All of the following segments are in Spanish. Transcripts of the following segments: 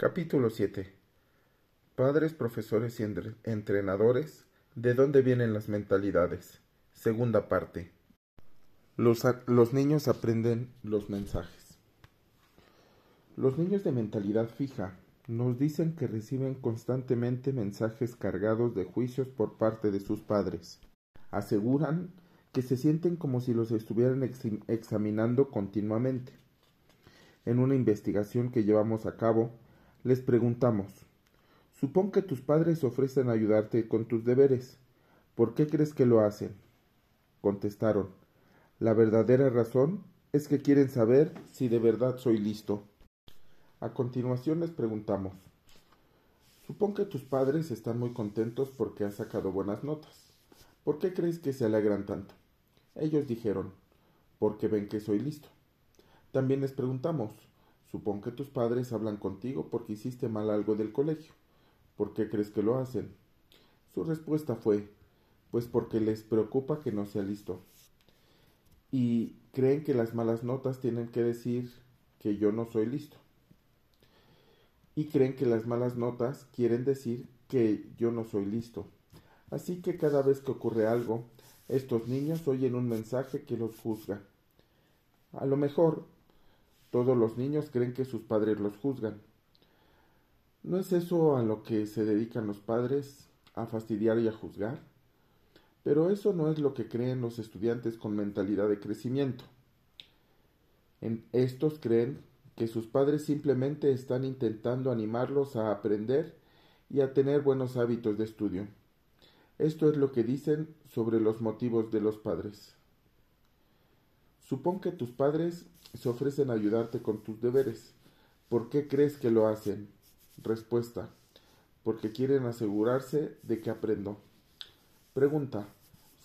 Capítulo 7 Padres, profesores y entrenadores, ¿de dónde vienen las mentalidades? Segunda parte. Los, los, niños aprenden los mensajes. Los niños de mentalidad fija nos dicen que reciben constantemente mensajes cargados de juicios por parte de sus padres. Aseguran que se sienten como si los estuvieran examinando continuamente. En una investigación que llevamos a cabo, les preguntamos, supón que tus padres ofrecen ayudarte con tus deberes. ¿Por qué crees que lo hacen? Contestaron, la verdadera razón es que quieren saber si de verdad soy listo. A continuación les preguntamos, supón que tus padres están muy contentos porque has sacado buenas notas. ¿Por qué crees que se alegran tanto? Ellos dijeron, porque ven que soy listo. También les preguntamos, Supón que tus padres hablan contigo porque hiciste mal algo del colegio. ¿Por qué crees que lo hacen? Su respuesta fue, pues porque les preocupa que no sea listo. Y creen que las malas notas tienen que decir que yo no soy listo. Y creen que las malas notas quieren decir que yo no soy listo. Así que cada vez que ocurre algo, estos niños oyen un mensaje que los juzga. A lo mejor todos los niños creen que sus padres los juzgan. ¿No es eso a lo que se dedican los padres, a fastidiar y a juzgar? Pero eso no es lo que creen los estudiantes con mentalidad de crecimiento. En estos creen que sus padres simplemente están intentando animarlos a aprender y a tener buenos hábitos de estudio. Esto es lo que dicen sobre los motivos de los padres. Supón que tus padres se ofrecen a ayudarte con tus deberes. ¿Por qué crees que lo hacen? Respuesta. Porque quieren asegurarse de que aprendo. Pregunta.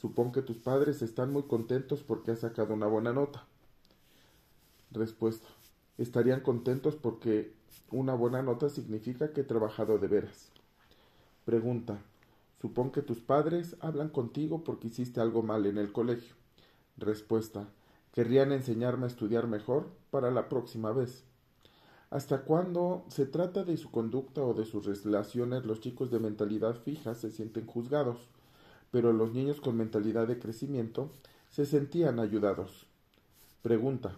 Supón que tus padres están muy contentos porque has sacado una buena nota. Respuesta. Estarían contentos porque una buena nota significa que he trabajado de veras. Pregunta. Supón que tus padres hablan contigo porque hiciste algo mal en el colegio. Respuesta. Querrían enseñarme a estudiar mejor para la próxima vez. ¿Hasta cuándo se trata de su conducta o de sus relaciones los chicos de mentalidad fija se sienten juzgados, pero los niños con mentalidad de crecimiento se sentían ayudados? Pregunta.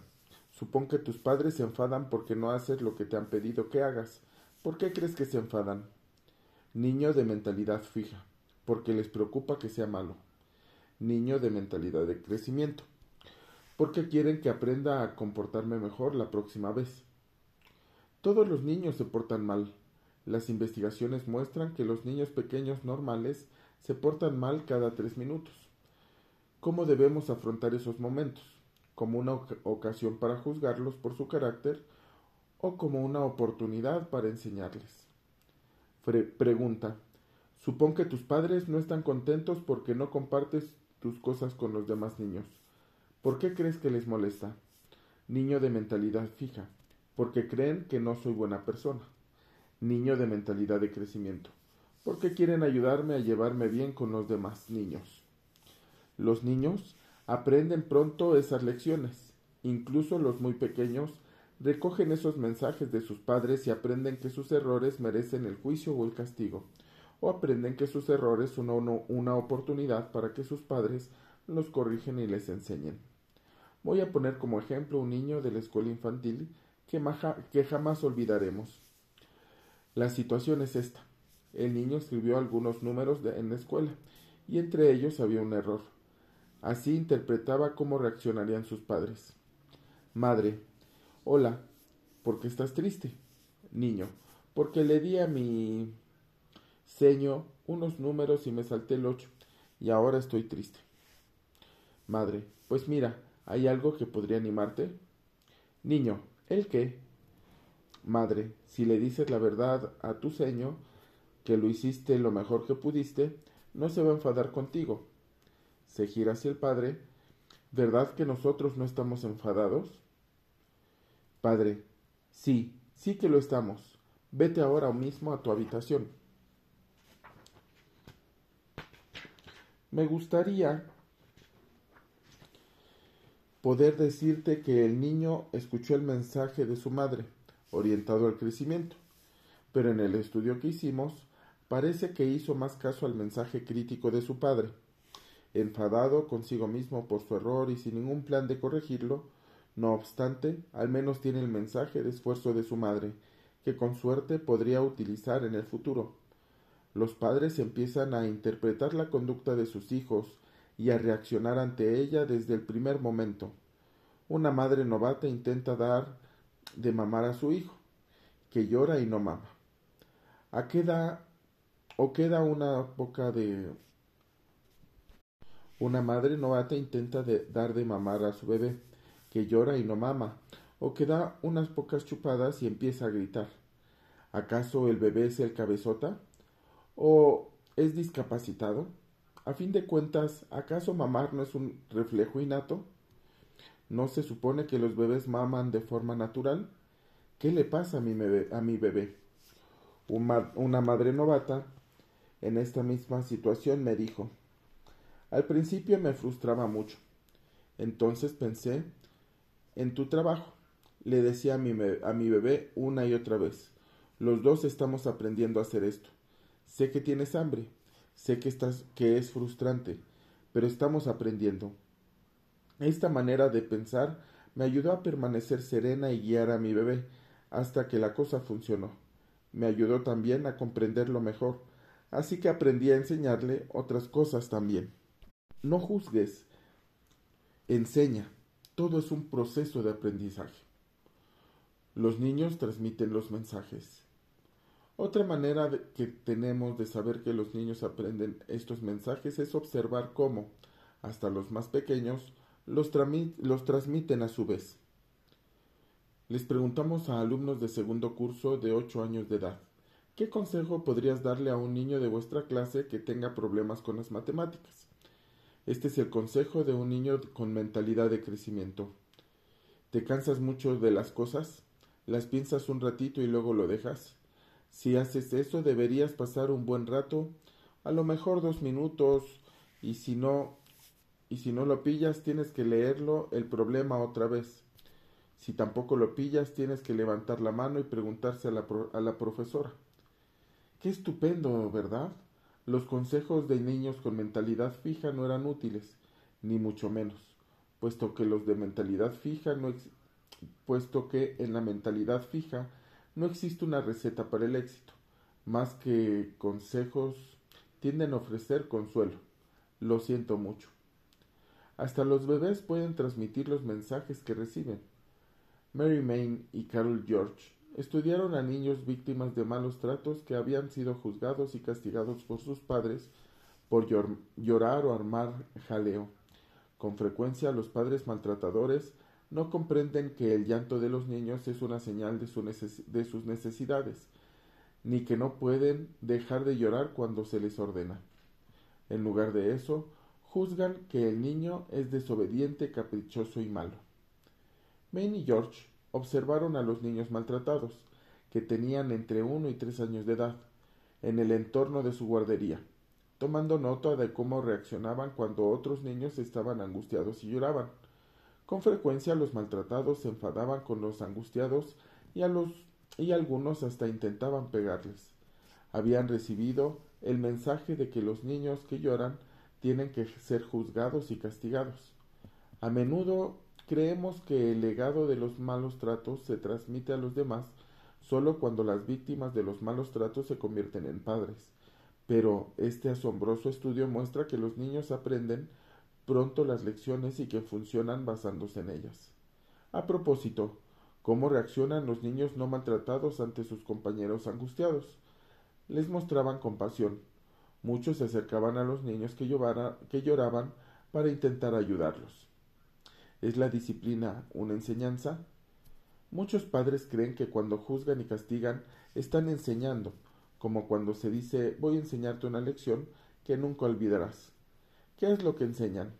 Supón que tus padres se enfadan porque no haces lo que te han pedido que hagas. ¿Por qué crees que se enfadan? Niño de mentalidad fija, porque les preocupa que sea malo. Niño de mentalidad de crecimiento, porque quieren que aprenda a comportarme mejor la próxima vez. Todos los niños se portan mal. Las investigaciones muestran que los niños pequeños normales se portan mal cada tres minutos. ¿Cómo debemos afrontar esos momentos? ¿Como una ocasión para juzgarlos por su carácter o como una oportunidad para enseñarles? pregunta. Supón que tus padres no están contentos porque no compartes tus cosas con los demás niños. ¿Por qué crees que les molesta? Niño de mentalidad fija, porque creen que no soy buena persona. Niño de mentalidad de crecimiento, porque quieren ayudarme a llevarme bien con los demás niños. Los niños aprenden pronto esas lecciones. Incluso los muy pequeños recogen esos mensajes de sus padres y aprenden que sus errores merecen el juicio o el castigo, o aprenden que sus errores son una, oportunidad para que sus padres los corrigen y les enseñen. Voy a poner como ejemplo un niño de la escuela infantil que, jamás olvidaremos. La situación es esta. El niño escribió algunos números en la escuela y entre ellos había un error. Así interpretaba cómo reaccionarían sus padres. Madre. Hola. ¿Por qué estás triste? Niño. Porque le di a mi ceño unos números y me salté el ocho y ahora estoy triste. Madre. Pues mira, ¿Hay algo que podría animarte? Niño, ¿el qué? Madre, si le dices la verdad a tu seño, que lo hiciste lo mejor que pudiste, no se va a enfadar contigo. Se gira hacia el padre. ¿Verdad que nosotros no estamos enfadados? Padre, sí, sí que lo estamos. Vete ahora mismo a tu habitación. Me gustaría poder decirte que el niño escuchó el mensaje de su madre, orientado al crecimiento. pero en el estudio que hicimos parece que hizo más caso al mensaje crítico de su padre. Enfadado consigo mismo por su error y sin ningún plan de corregirlo, no obstante, al menos tiene el mensaje de esfuerzo de su madre, que con suerte podría utilizar en el futuro. Los padres empiezan a interpretar la conducta de sus hijos y a reaccionar ante ella desde el primer momento. Una madre novata intenta dar de mamar a su hijo, que llora y no mama. ¿A qué da o queda una boca de una madre novata intenta dar de mamar a su bebé, que llora y no mama, o que da unas pocas chupadas y empieza a gritar. ¿Acaso el bebé es el cabezota? ¿O es discapacitado? A fin de cuentas, ¿acaso mamar no es un reflejo innato? ¿No se supone que los bebés maman de forma natural? ¿Qué le pasa a mi bebé? A mi bebé? Una madre novata en esta misma situación me dijo, al principio me frustraba mucho. Entonces pensé en tu trabajo. Le decía a mi, a mi bebé una y otra vez, los dos estamos aprendiendo a hacer esto. Sé que tienes hambre, sé que, que es frustrante, pero estamos aprendiendo. Esta manera de pensar me ayudó a permanecer serena y guiar a mi bebé hasta que la cosa funcionó. Me ayudó también a comprenderlo mejor, así que aprendí a enseñarle otras cosas también. No juzgues, enseña. Todo es un proceso de aprendizaje. Los niños transmiten los mensajes. Otra manera que tenemos de saber que los niños aprenden estos mensajes es observar cómo, hasta los más pequeños, los, los transmiten a su vez. Les preguntamos a alumnos de segundo curso de 8 años de edad, ¿qué consejo podrías darle a un niño de vuestra clase que tenga problemas con las matemáticas? Este es el consejo de un niño con mentalidad de crecimiento. ¿Te cansas mucho de las cosas? ¿Las piensas un ratito y luego lo dejas? Si haces eso deberías pasar un buen rato, a lo mejor dos minutos, y si no, y si no lo pillas, tienes que leerlo el problema otra vez. Si tampoco lo pillas, tienes que levantar la mano y preguntarse a la, a la profesora. Qué estupendo, ¿verdad? Los consejos de niños con mentalidad fija no eran útiles, ni mucho menos, puesto que los de mentalidad fija no puesto que en la mentalidad fija no existe una receta para el éxito, más que consejos tienden a ofrecer consuelo. Lo siento mucho. Hasta los bebés pueden transmitir los mensajes que reciben. Mary Main y Carol George estudiaron a niños víctimas de malos tratos que habían sido juzgados y castigados por sus padres por llorar o armar jaleo. Con frecuencia los padres maltratadores no comprenden que el llanto de los niños es una señal de, sus necesidades, ni que no pueden dejar de llorar cuando se les ordena. En lugar de eso, juzgan que el niño es desobediente, caprichoso y malo. Maine y George observaron a los niños maltratados, que tenían entre uno y tres años de edad, en el entorno de su guardería, tomando nota de cómo reaccionaban cuando otros niños estaban angustiados y lloraban. Con frecuencia los maltratados se enfadaban con los angustiados y a los y algunos hasta intentaban pegarles. Habían recibido el mensaje de que los niños que lloran tienen que ser juzgados y castigados. A menudo creemos que el legado de los malos tratos se transmite a los demás solo cuando las víctimas de los malos tratos se convierten en padres. Pero este asombroso estudio muestra que los niños aprenden pronto las lecciones y que funcionan basándose en ellas. A propósito, ¿cómo reaccionan los niños no maltratados ante sus compañeros angustiados? Les mostraban compasión, Muchos se acercaban a los niños que, que lloraban para intentar ayudarlos. ¿Es la disciplina una enseñanza? Muchos padres creen que cuando juzgan y castigan están enseñando, como cuando se dice voy a enseñarte una lección que nunca olvidarás. ¿Qué es lo que enseñan?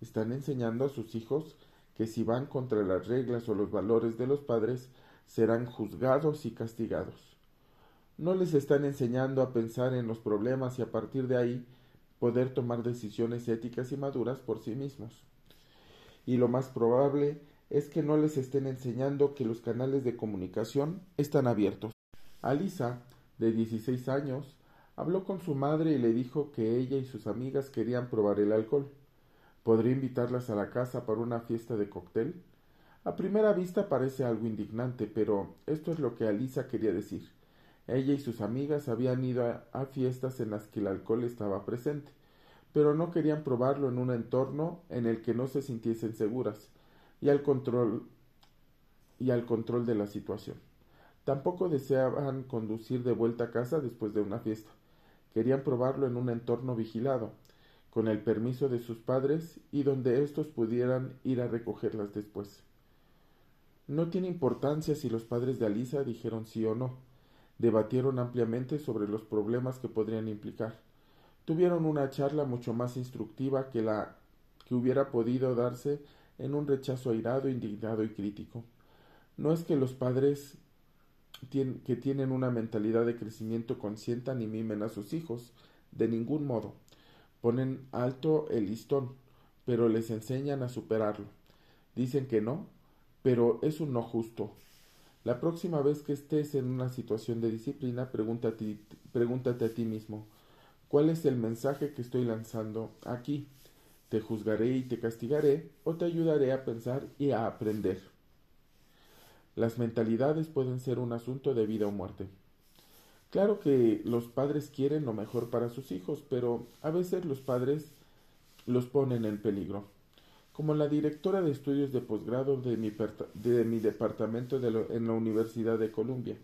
Están enseñando a sus hijos que si van contra las reglas o los valores de los padres serán juzgados y castigados no les están enseñando a pensar en los problemas y a partir de ahí poder tomar decisiones éticas y maduras por sí mismos. Y lo más probable es que no les estén enseñando que los canales de comunicación están abiertos. Alisa, de 16 años, habló con su madre y le dijo que ella y sus amigas querían probar el alcohol. ¿Podría invitarlas a la casa para una fiesta de cóctel? A primera vista parece algo indignante, pero esto es lo que Alisa quería decir. Ella y sus amigas habían ido a, fiestas en las que el alcohol estaba presente, pero no querían probarlo en un entorno en el que no se sintiesen seguras y al control y al control de la situación. Tampoco deseaban conducir de vuelta a casa después de una fiesta. Querían probarlo en un entorno vigilado, con el permiso de sus padres y donde éstos pudieran ir a recogerlas después. No tiene importancia si los padres de Alisa dijeron sí o no. Debatieron ampliamente sobre los problemas que podrían implicar. Tuvieron una charla mucho más instructiva que la que hubiera podido darse en un rechazo airado, indignado y crítico. No es que los padres que tienen una mentalidad de crecimiento consientan y mimen a sus hijos, de ningún modo. Ponen alto el listón, pero les enseñan a superarlo. Dicen que no, pero es un no justo. La próxima vez que estés en una situación de disciplina, pregúntate, pregúntate a ti mismo, ¿cuál es el mensaje que estoy lanzando aquí? ¿Te juzgaré y te castigaré o te ayudaré a pensar y a aprender? Las mentalidades pueden ser un asunto de vida o muerte. Claro que los padres quieren lo mejor para sus hijos, pero a veces los padres los ponen en peligro. Como la directora de estudios de posgrado de mi, de mi departamento en la Universidad de Columbia,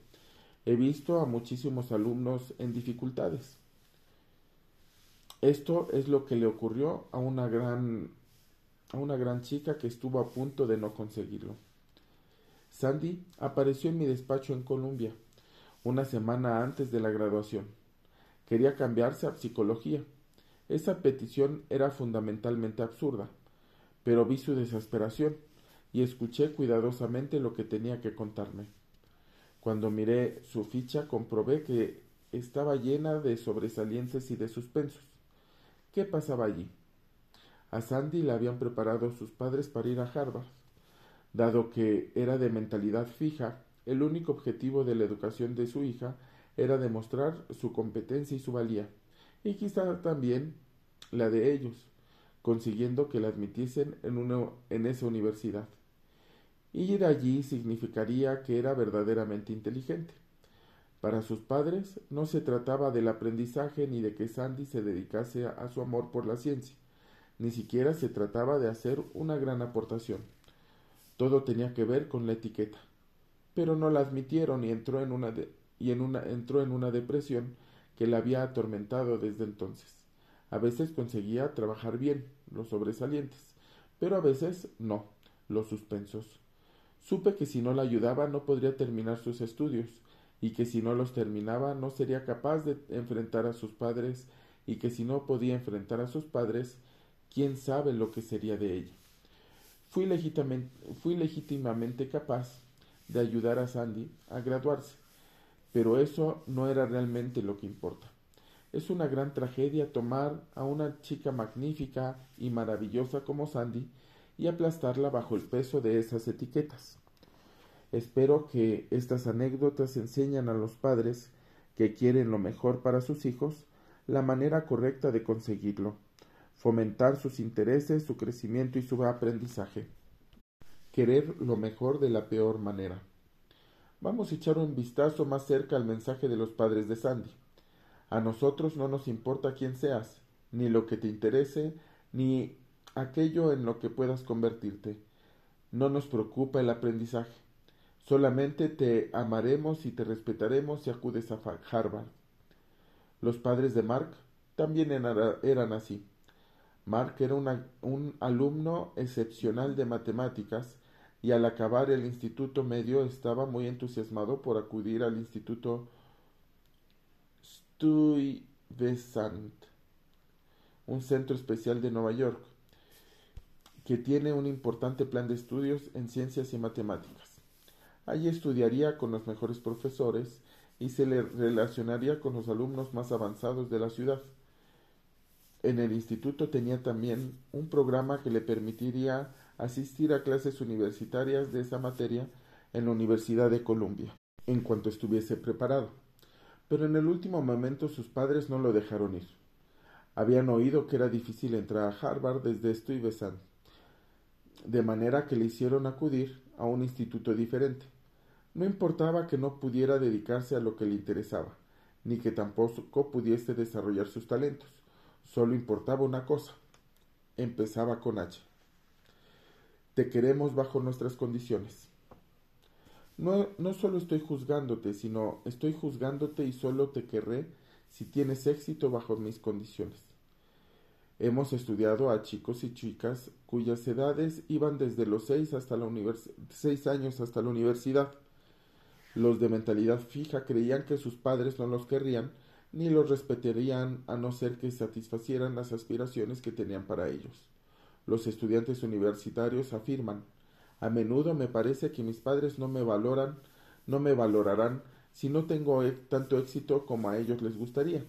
he visto a muchísimos alumnos en dificultades. Esto es lo que le ocurrió a una gran a una gran chica que estuvo a punto de no conseguirlo. Sandy apareció en mi despacho en Columbia una semana antes de la graduación. Quería cambiarse a psicología. Esa petición era fundamentalmente absurda pero vi su desesperación y escuché cuidadosamente lo que tenía que contarme. Cuando miré su ficha comprobé que estaba llena de sobresalientes y de suspensos. ¿Qué pasaba allí? A Sandy la habían preparado sus padres para ir a Harvard. Dado que era de mentalidad fija, el único objetivo de la educación de su hija era demostrar su competencia y su valía, y quizá también la de ellos consiguiendo que la admitiesen en, en esa universidad. Ir allí significaría que era verdaderamente inteligente. Para sus padres no se trataba del aprendizaje ni de que Sandy se dedicase a, su amor por la ciencia, ni siquiera se trataba de hacer una gran aportación. Todo tenía que ver con la etiqueta. Pero no la admitieron y entró en una, y en una, entró en una depresión que la había atormentado desde entonces. A veces conseguía trabajar bien, los sobresalientes, pero a veces no, los suspensos. Supe que si no la ayudaba no podría terminar sus estudios, y que si no los terminaba no sería capaz de enfrentar a sus padres, y que si no podía enfrentar a sus padres, quién sabe lo que sería de ella. Fui, legítimamente capaz de ayudar a Sandy a graduarse, pero eso no era realmente lo que importa. Es una gran tragedia tomar a una chica magnífica y maravillosa como Sandy y aplastarla bajo el peso de esas etiquetas. Espero que estas anécdotas enseñan a los padres que quieren lo mejor para sus hijos la manera correcta de conseguirlo, fomentar sus intereses, su crecimiento y su aprendizaje. Querer lo mejor de la peor manera. Vamos a echar un vistazo más cerca al mensaje de los padres de Sandy. A nosotros no nos importa quién seas, ni lo que te interese, ni aquello en lo que puedas convertirte. No nos preocupa el aprendizaje. Solamente te amaremos y te respetaremos si acudes a Harvard. Los padres de Mark también eran así. Mark era un alumno excepcional de matemáticas y al acabar el instituto medio estaba muy entusiasmado por acudir al instituto Stuyvesant, un centro especial de Nueva York, que tiene un importante plan de estudios en ciencias y matemáticas. Allí estudiaría con los mejores profesores y se le relacionaría con los alumnos más avanzados de la ciudad. En el instituto tenía también un programa que le permitiría asistir a clases universitarias de esa materia en la Universidad de Columbia. en cuanto estuviese preparado. Pero en el último momento sus padres no lo dejaron ir. Habían oído que era difícil entrar a Harvard desde Stuyvesant, de manera que le hicieron acudir a un instituto diferente. No importaba que no pudiera dedicarse a lo que le interesaba, ni que tampoco pudiese desarrollar sus talentos. Solo importaba una cosa. Empezaba con H. Te queremos bajo nuestras condiciones. No, no solo estoy juzgándote, sino estoy juzgándote y solo te querré si tienes éxito bajo mis condiciones. Hemos estudiado a chicos y chicas cuyas edades iban desde los seis, hasta la seis años hasta la universidad. Los de mentalidad fija creían que sus padres no los querrían ni los respetarían a no ser que satisfacieran las aspiraciones que tenían para ellos. Los estudiantes universitarios afirman a menudo me parece que mis padres no me valoran, no me valorarán si no tengo e-, tanto éxito como a ellos les gustaría.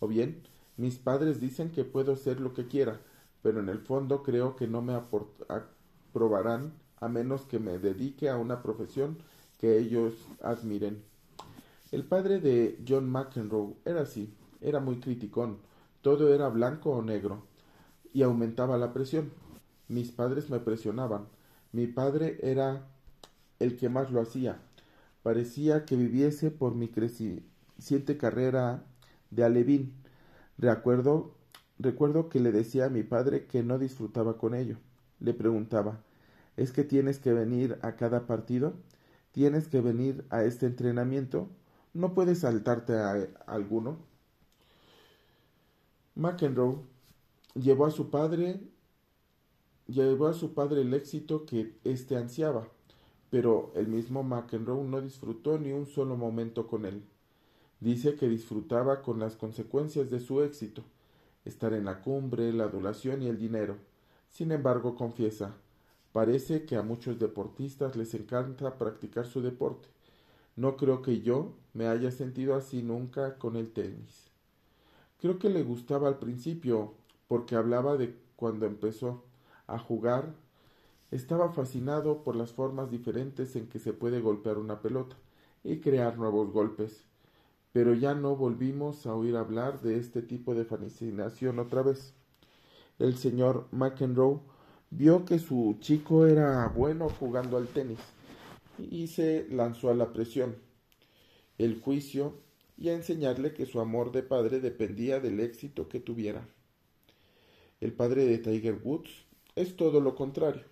O bien, mis padres dicen que puedo ser lo que quiera, pero en el fondo creo que no me aprobarán a menos que me dedique a una profesión que ellos admiren. El padre de John McEnroe era así, era muy criticón, todo era blanco o negro, y aumentaba la presión. Mis padres me presionaban, mi padre era el que más lo hacía. Parecía que viviese por mi creciente carrera de alevín. Recuerdo, recuerdo que le decía a mi padre que no disfrutaba con ello. Le preguntaba ¿Es que tienes que venir a cada partido? ¿Tienes que venir a este entrenamiento? ¿No puedes saltarte a alguno? McEnroe llevó a su padre llevó a su padre el éxito que éste ansiaba, pero el mismo McEnroe no disfrutó ni un solo momento con él. Dice que disfrutaba con las consecuencias de su éxito, estar en la cumbre, la adulación y el dinero. Sin embargo, confiesa, parece que a muchos deportistas les encanta practicar su deporte. No creo que yo me haya sentido así nunca con el tenis. Creo que le gustaba al principio, porque hablaba de cuando empezó a jugar, estaba fascinado por las formas diferentes en que se puede golpear una pelota y crear nuevos golpes. Pero ya no volvimos a oír hablar de este tipo de fascinación otra vez. El señor McEnroe vio que su chico era bueno jugando al tenis y se lanzó a la presión, el juicio y a enseñarle que su amor de padre dependía del éxito que tuviera. El padre de Tiger Woods es todo lo contrario.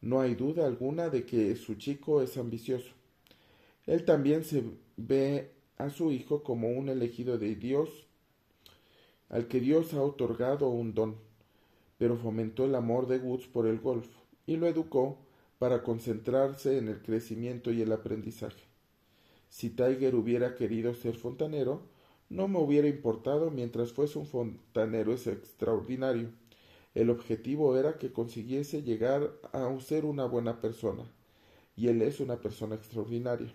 No hay duda alguna de que su chico es ambicioso. Él también se ve a su hijo como un elegido de Dios, al que Dios ha otorgado un don, pero fomentó el amor de Woods por el golf y lo educó para concentrarse en el crecimiento y el aprendizaje. Si Tiger hubiera querido ser fontanero, no me hubiera importado mientras fuese un fontanero extraordinario el objetivo era que consiguiese llegar a ser una buena persona, y él es una persona extraordinaria.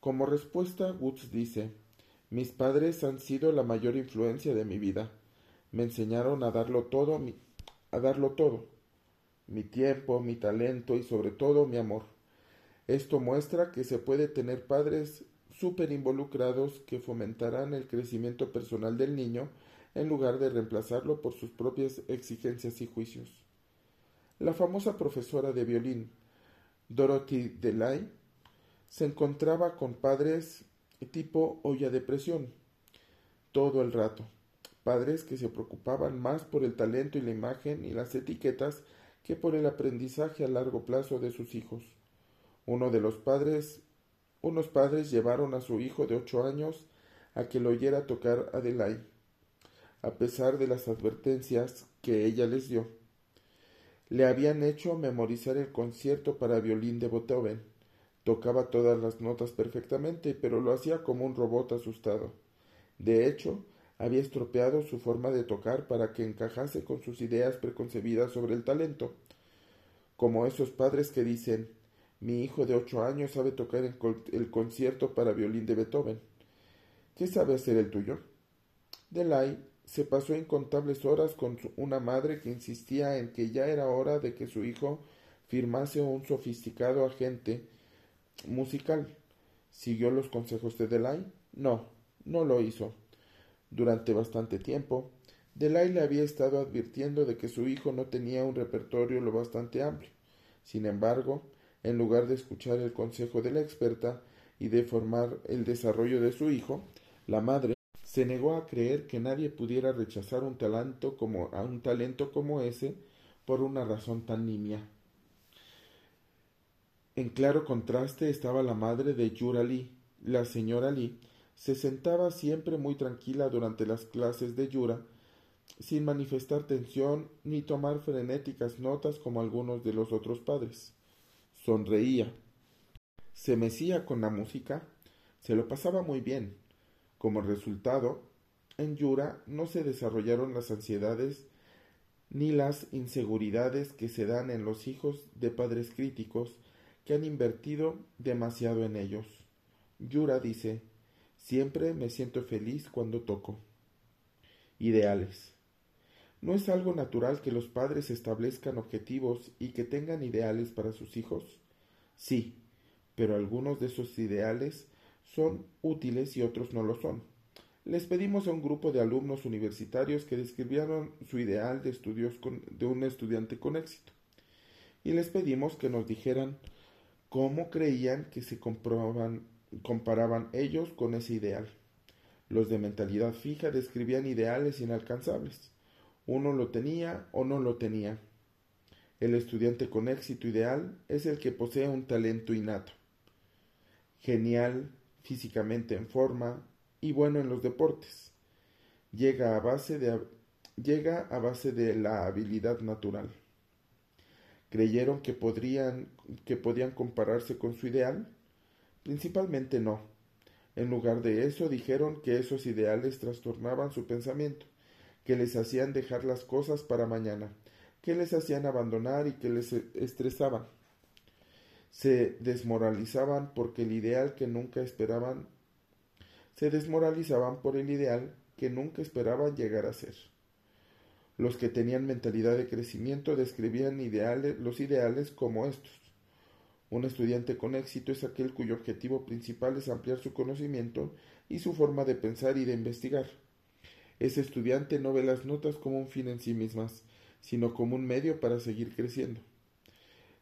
Como respuesta, Woods dice Mis padres han sido la mayor influencia de mi vida. Me enseñaron a darlo todo, a darlo todo, mi tiempo, mi talento y sobre todo mi amor. Esto muestra que se puede tener padres súper involucrados que fomentarán el crecimiento personal del niño en lugar de reemplazarlo por sus propias exigencias y juicios. La famosa profesora de violín, Dorothy Delay, se encontraba con padres tipo olla de presión todo el rato, padres que se preocupaban más por el talento y la imagen y las etiquetas que por el aprendizaje a largo plazo de sus hijos. Uno de los padres, unos padres llevaron a su hijo de ocho años a que lo oyera tocar a Delay a pesar de las advertencias que ella les dio. Le habían hecho memorizar el concierto para violín de Beethoven. Tocaba todas las notas perfectamente, pero lo hacía como un robot asustado. De hecho, había estropeado su forma de tocar para que encajase con sus ideas preconcebidas sobre el talento. Como esos padres que dicen mi hijo de ocho años sabe tocar el, concierto para violín de Beethoven. ¿Qué sabe hacer el tuyo? Delay se pasó incontables horas con una madre que insistía en que ya era hora de que su hijo firmase un sofisticado agente musical. ¿Siguió los consejos de Delay? No, no lo hizo. Durante bastante tiempo, le había estado advirtiendo de que su hijo no tenía un repertorio lo bastante amplio. Sin embargo, en lugar de escuchar el consejo de la experta y de formar el desarrollo de su hijo, la madre se negó a creer que nadie pudiera rechazar un talento como a un talento como ese por una razón tan nimia. En claro contraste estaba la madre de Yura Lee. La señora Lee se sentaba siempre muy tranquila durante las clases de Yura, sin manifestar tensión ni tomar frenéticas notas como algunos de los otros padres. Sonreía. Se mecía con la música. Se lo pasaba muy bien. Como resultado, en Yura no se desarrollaron las ansiedades ni las inseguridades que se dan en los hijos de padres críticos que han invertido demasiado en ellos. Yura dice, siempre me siento feliz cuando toco. Ideales. ¿No es algo natural que los padres establezcan objetivos y que tengan ideales para sus hijos? Sí, pero algunos de esos ideales son útiles y otros no lo son. Les pedimos a un grupo de alumnos universitarios que describieran su ideal de estudios de un estudiante con éxito. Y les pedimos que nos dijeran cómo creían que se comparaban ellos con ese ideal. Los de mentalidad fija describían ideales inalcanzables. Uno lo tenía o no lo tenía. El estudiante con éxito ideal es el que posee un talento innato, genial, físicamente en forma y bueno en los deportes. Llega a base de, llega a base de la habilidad natural creyeron que podrían que podían compararse con su ideal? Principalmente no. En lugar de eso dijeron que esos ideales trastornaban su pensamiento, que les hacían dejar las cosas para mañana, que les hacían abandonar y que les estresaban. Se desmoralizaban porque el ideal que nunca esperaban se desmoralizaban por el ideal que nunca esperaban llegar a ser. Los que tenían mentalidad de crecimiento describían los ideales como estos. Un estudiante con éxito es aquel cuyo objetivo principal es ampliar su conocimiento y su forma de pensar y de investigar. Ese estudiante no ve las notas como un fin en sí mismas, sino como un medio para seguir creciendo.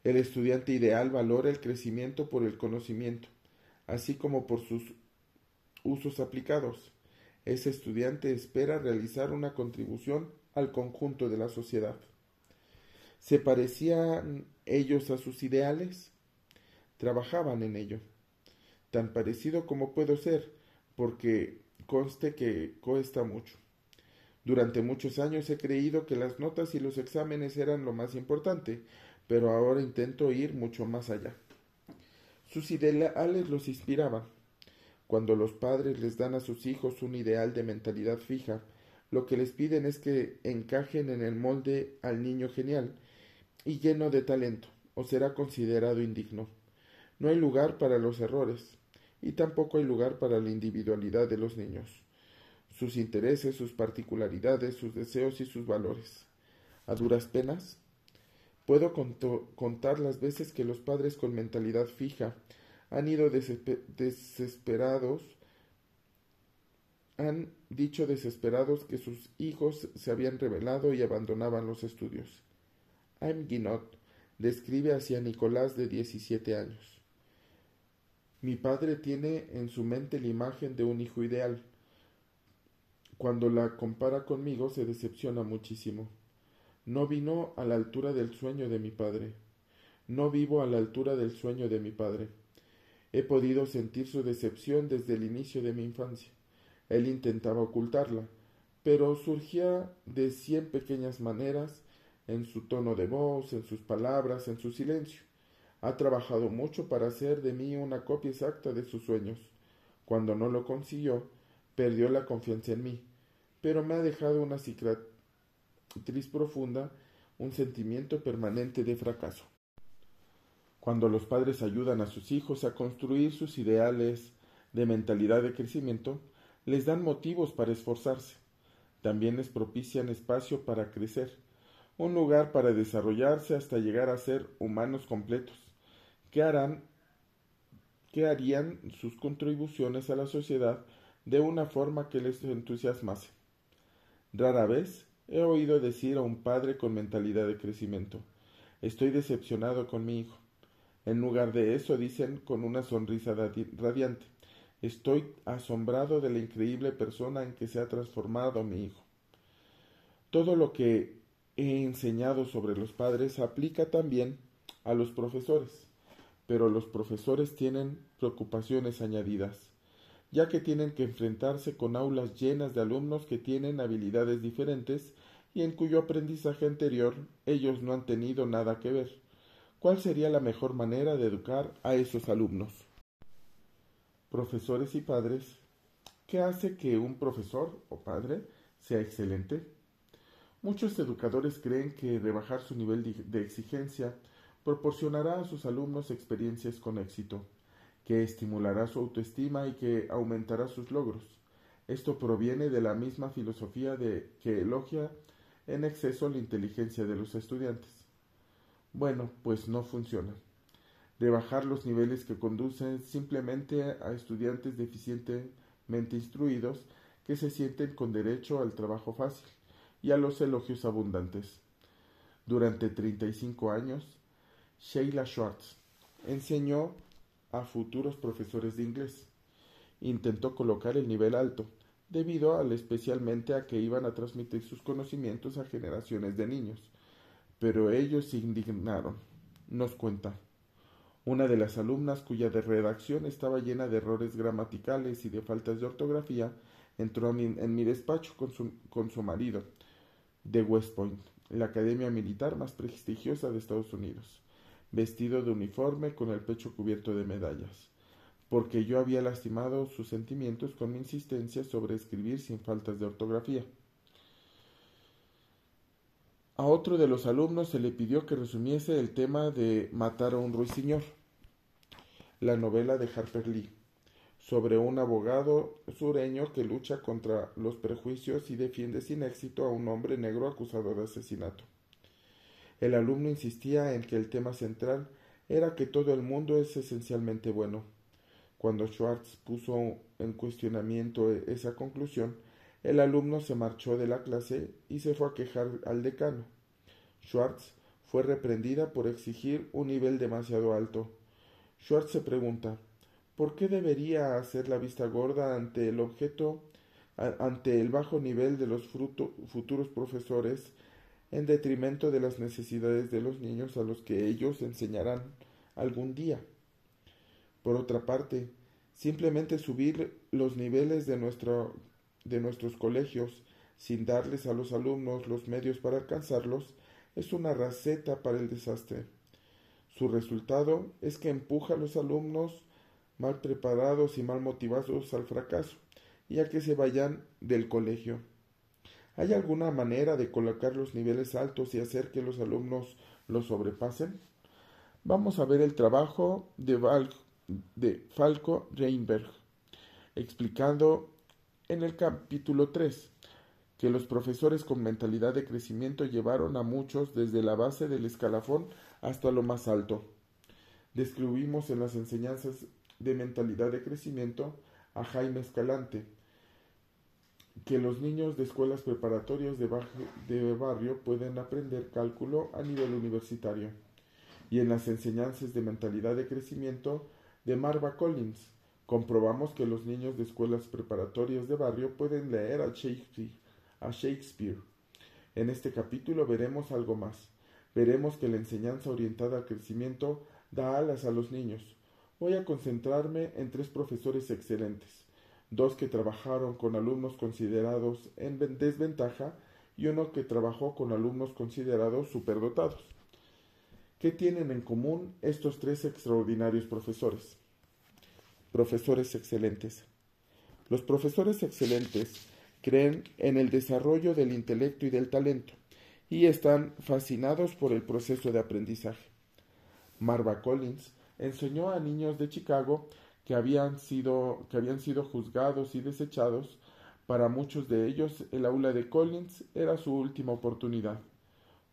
El estudiante ideal valora el crecimiento por el conocimiento, así como por sus usos aplicados. Ese estudiante espera realizar una contribución al conjunto de la sociedad. ¿Se parecían ellos a sus ideales? Trabajaban en ello. Tan parecido como puedo ser, porque conste que cuesta mucho. Durante muchos años he creído que las notas y los exámenes eran lo más importante, pero ahora intento ir mucho más allá. Sus ideales los inspiraban. Cuando los padres les dan a sus hijos un ideal de mentalidad fija, lo que les piden es que encajen en el molde al niño genial y lleno de talento, o será considerado indigno. No hay lugar para los errores, y tampoco hay lugar para la individualidad de los niños, sus intereses, sus particularidades, sus deseos y sus valores. A duras penas, puedo contar las veces que los padres con mentalidad fija han ido desesperados han dicho desesperados que sus hijos se habían rebelado y abandonaban los estudios. M. Guinot describe hacia Nicolás de 17 años. Mi padre tiene en su mente la imagen de un hijo ideal. Cuando la compara conmigo se decepciona muchísimo. No vino a la altura del sueño de mi padre. No vivo a la altura del sueño de mi padre. He podido sentir su decepción desde el inicio de mi infancia. Él intentaba ocultarla, pero surgía de cien pequeñas maneras, en su tono de voz, en sus palabras, en su silencio. Ha trabajado mucho para hacer de mí una copia exacta de sus sueños. Cuando no lo consiguió, perdió la confianza en mí, pero me ha dejado una cicatriz profunda, un sentimiento permanente de fracaso. Cuando los padres ayudan a sus hijos a construir sus ideales de mentalidad de crecimiento, les dan motivos para esforzarse. También les propician espacio para crecer, un lugar para desarrollarse hasta llegar a ser humanos completos, que harán harían sus contribuciones a la sociedad de una forma que les entusiasmase. Rara vez he oído decir a un padre con mentalidad de crecimiento Estoy decepcionado con mi hijo. En lugar de eso dicen con una sonrisa radiante Estoy asombrado de la increíble persona en que se ha transformado mi hijo. Todo lo que he enseñado sobre los padres aplica también a los profesores, pero los profesores tienen preocupaciones añadidas, ya que tienen que enfrentarse con aulas llenas de alumnos que tienen habilidades diferentes y en cuyo aprendizaje anterior ellos no han tenido nada que ver. ¿Cuál sería la mejor manera de educar a esos alumnos? profesores y padres, ¿qué hace que un profesor o padre sea excelente? Muchos educadores creen que rebajar su nivel de exigencia proporcionará a sus alumnos experiencias con éxito, que estimulará su autoestima y que aumentará sus logros. Esto proviene de la misma filosofía de que elogia en exceso la inteligencia de los estudiantes. Bueno, pues no funciona de bajar los niveles que conducen simplemente a estudiantes deficientemente instruidos que se sienten con derecho al trabajo fácil y a los elogios abundantes. Durante 35 años, Sheila Schwartz enseñó a futuros profesores de inglés. Intentó colocar el nivel alto, debido al especialmente a que iban a transmitir sus conocimientos a generaciones de niños. Pero ellos se indignaron. Nos cuenta. Una de las alumnas cuya redacción estaba llena de errores gramaticales y de faltas de ortografía entró en mi despacho con su, con su marido de West Point, la academia militar más prestigiosa de Estados Unidos, vestido de uniforme con el pecho cubierto de medallas, porque yo había lastimado sus sentimientos con mi insistencia sobre escribir sin faltas de ortografía. A otro de los alumnos se le pidió que resumiese el tema de Matar a un ruiseñor, la novela de Harper Lee, sobre un abogado sureño que lucha contra los prejuicios y defiende sin éxito a un hombre negro acusado de asesinato. El alumno insistía en que el tema central era que todo el mundo es esencialmente bueno. Cuando Schwartz puso en cuestionamiento esa conclusión, el alumno se marchó de la clase y se fue a quejar al decano. Schwartz fue reprendida por exigir un nivel demasiado alto. Schwartz se pregunta ¿por qué debería hacer la vista gorda ante el objeto, ante el bajo nivel de los futuros profesores, en detrimento de las necesidades de los niños a los que ellos enseñarán algún día? Por otra parte, simplemente subir los niveles de, de nuestros colegios sin darles a los alumnos los medios para alcanzarlos es una receta para el desastre. Su resultado es que empuja a los alumnos mal preparados y mal motivados al fracaso y a que se vayan del colegio. ¿Hay alguna manera de colocar los niveles altos y hacer que los alumnos los sobrepasen? Vamos a ver el trabajo de, de Falco Reinberg, explicando en el capítulo 3 que los profesores con mentalidad de crecimiento llevaron a muchos desde la base del escalafón hasta lo más alto. Describimos en las enseñanzas de mentalidad de crecimiento a Jaime Escalante, que los niños de escuelas preparatorias de, barrio pueden aprender cálculo a nivel universitario, y en las enseñanzas de mentalidad de crecimiento de Marva Collins, comprobamos que los niños de escuelas preparatorias de barrio pueden leer a Shakespeare. En este capítulo veremos algo más. Veremos que la enseñanza orientada al crecimiento da alas a los niños. Voy a concentrarme en tres profesores excelentes, dos que trabajaron con alumnos considerados en desventaja y uno que trabajó con alumnos considerados superdotados. ¿Qué tienen en común estos tres extraordinarios profesores? Profesores excelentes. Los profesores excelentes creen en el desarrollo del intelecto y del talento y están fascinados por el proceso de aprendizaje. Marva Collins enseñó a niños de Chicago que habían sido, que habían sido juzgados y desechados. Para muchos de ellos el aula de Collins era su última oportunidad.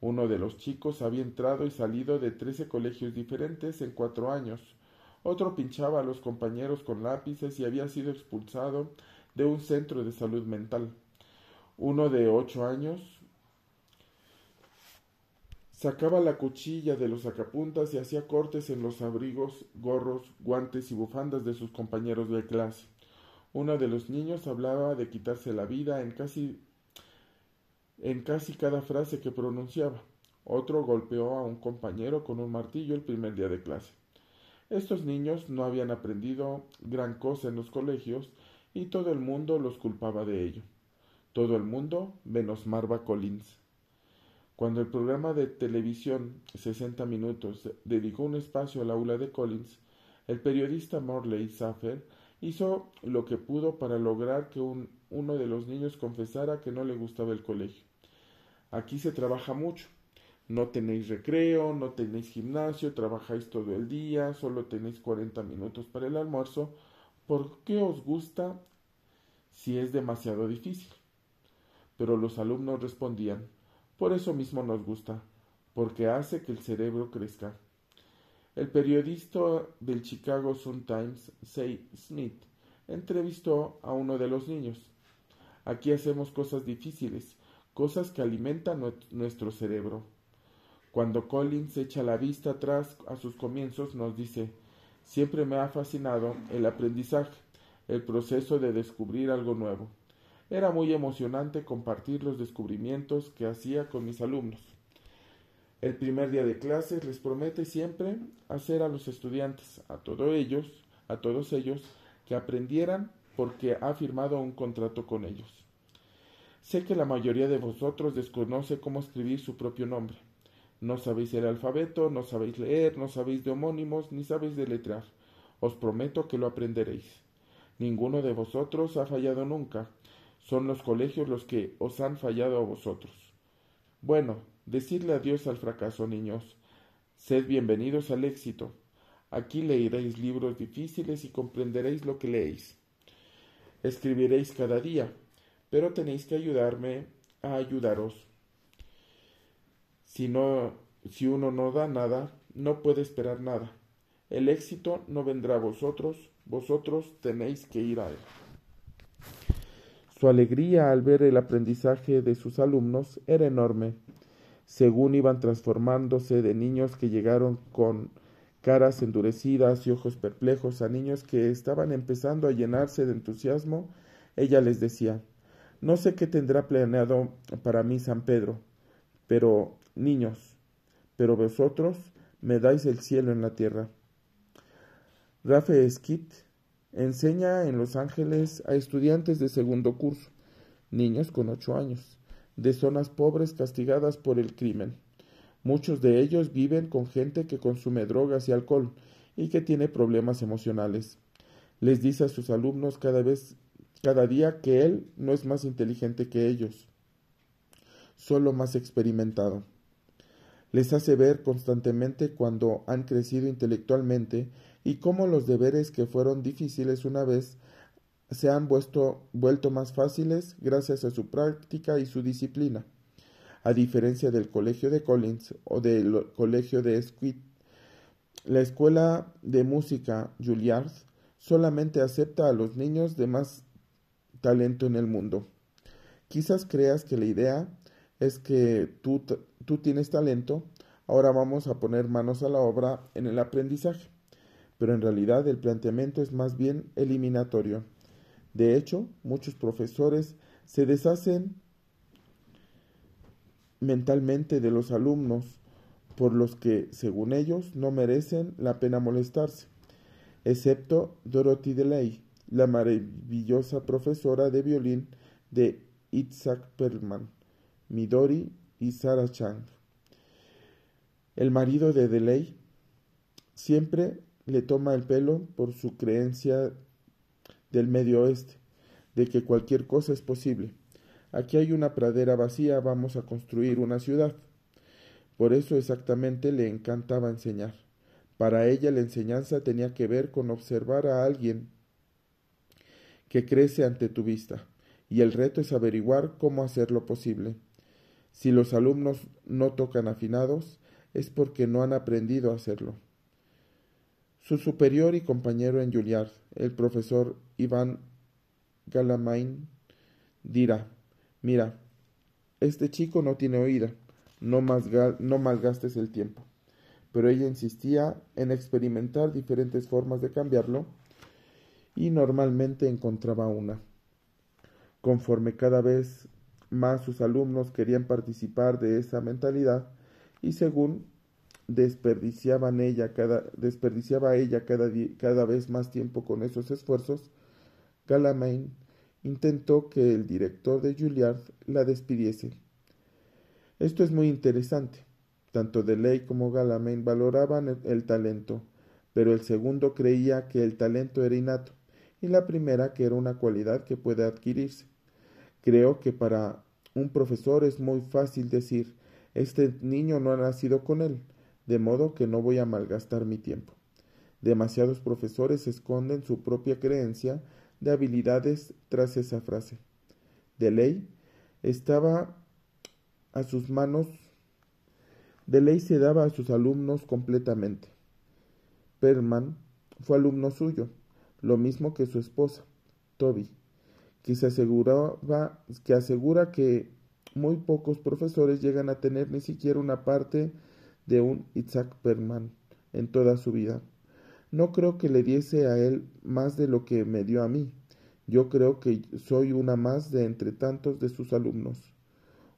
Uno de los chicos había entrado y salido de trece colegios diferentes en cuatro años. otro pinchaba a los compañeros con lápices y había sido expulsado de un centro de salud mental. Uno de ocho años sacaba la cuchilla de los sacapuntas y hacía cortes en los abrigos, gorros, guantes y bufandas de sus compañeros de clase. Uno de los niños hablaba de quitarse la vida en casi en casi cada frase que pronunciaba. Otro golpeó a un compañero con un martillo el primer día de clase. Estos niños no habían aprendido gran cosa en los colegios y todo el mundo los culpaba de ello. Todo el mundo menos Marva Collins. Cuando el programa de televisión 60 minutos dedicó un espacio al aula de Collins, el periodista Morley Safer hizo lo que pudo para lograr que uno de los niños confesara que no le gustaba el colegio. Aquí se trabaja mucho. No tenéis recreo, no tenéis gimnasio, trabajáis todo el día, solo tenéis 40 minutos para el almuerzo. ¿Por qué os gusta si es demasiado difícil? Pero los alumnos respondían, por eso mismo nos gusta, porque hace que el cerebro crezca. El periodista del Chicago Sun-Times, Say Smith, entrevistó a uno de los niños. Aquí hacemos cosas difíciles, cosas que alimentan nuestro cerebro. Cuando Collins echa la vista atrás a sus comienzos, nos dice, siempre me ha fascinado el aprendizaje, el proceso de descubrir algo nuevo. Era muy emocionante compartir los descubrimientos que hacía con mis alumnos. El primer día de clases les promete siempre hacer a los estudiantes, a todos ellos, a todos ellos, que aprendieran porque ha firmado un contrato con ellos. Sé que la mayoría de vosotros desconoce cómo escribir su propio nombre. No sabéis el alfabeto, no sabéis leer, no sabéis de homónimos, ni sabéis deletrear. Os prometo que lo aprenderéis. Ninguno de vosotros ha fallado nunca. Son los colegios los que os han fallado a vosotros. Bueno, decidle adiós al fracaso, niños. Sed bienvenidos al éxito. Aquí leeréis libros difíciles y comprenderéis lo que leéis. Escribiréis cada día, pero tenéis que ayudarme a ayudaros. Si no, si uno no da nada, no puede esperar nada. El éxito no vendrá a vosotros, vosotros tenéis que ir a él. Su alegría al ver el aprendizaje de sus alumnos era enorme. Según iban transformándose de niños que llegaron con caras endurecidas y ojos perplejos a niños que estaban empezando a llenarse de entusiasmo, ella les decía no sé qué tendrá planeado para mí San Pedro, pero, niños, pero vosotros me dais el cielo en la tierra. Rafe Skit enseña en Los Ángeles a estudiantes de segundo curso, niños con ocho años, de zonas pobres castigadas por el crimen. Muchos de ellos viven con gente que consume drogas y alcohol y que tiene problemas emocionales. Les dice a sus alumnos cada vez cada día que él no es más inteligente que ellos, solo más experimentado. Les hace ver constantemente cuando han crecido intelectualmente y cómo los deberes que fueron difíciles una vez se han vuelto, más fáciles gracias a su práctica y su disciplina. A diferencia del colegio de Collins o del colegio de Squid, la escuela de música Juilliard solamente acepta a los niños de más talento en el mundo. Quizás creas que la idea es que tú tienes talento, ahora vamos a poner manos a la obra en el aprendizaje. Pero en realidad el planteamiento es más bien eliminatorio. De hecho, muchos profesores se deshacen mentalmente de los alumnos por los que, según ellos, no merecen la pena molestarse, excepto Dorothy DeLay, la maravillosa profesora de violín de Isaac Perlman, Midori y Sarah Chang. El marido de Delay siempre le toma el pelo por su creencia del medio oeste, de que cualquier cosa es posible. Aquí hay una pradera vacía, vamos a construir una ciudad. Por eso exactamente le encantaba enseñar. Para ella la enseñanza tenía que ver con observar a alguien que crece ante tu vista, y el reto es averiguar cómo hacerlo posible. Si los alumnos no tocan afinados, es porque no han aprendido a hacerlo. Su superior y compañero en Juilliard, el profesor Iván Galamain, dirá, mira, este chico no tiene oído, no, no malgastes el tiempo. Pero ella insistía en experimentar diferentes formas de cambiarlo y normalmente encontraba una. Conforme cada vez más sus alumnos querían participar de esa mentalidad y según desperdiciaban ella cada, desperdiciaba ella cada, cada vez más tiempo con esos esfuerzos, Galamain intentó que el director de Juilliard la despidiese. Esto es muy interesante. Tanto Deley como Galamain valoraban el talento, pero el segundo creía que el talento era innato y la primera que era una cualidad que puede adquirirse. Creo que para un profesor es muy fácil decir este niño no ha nacido con él, de modo que no voy a malgastar mi tiempo. Demasiados profesores esconden su propia creencia de habilidades tras esa frase. De ley estaba a sus manos, de ley se daba a sus alumnos completamente. Perman fue alumno suyo, lo mismo que su esposa, Toby, que se aseguraba, que asegura que muy pocos profesores llegan a tener ni siquiera una parte de un Isaac Perman en toda su vida. No creo que le diese a él más de lo que me dio a mí. Yo creo que soy una más de entre tantos de sus alumnos.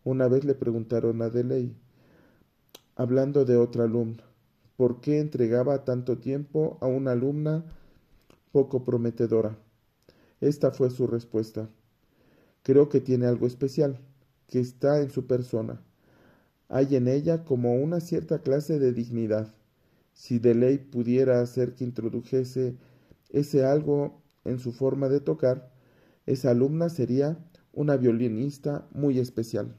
Una vez le preguntaron a Deley, hablando de otra alumna, ¿por qué entregaba tanto tiempo a una alumna poco prometedora. Esta fue su respuesta. Creo que tiene algo especial, que está en su persona. Hay en ella como una cierta clase de dignidad. Si de ley pudiera hacer que introdujese ese algo en su forma de tocar, esa alumna sería una violinista muy especial.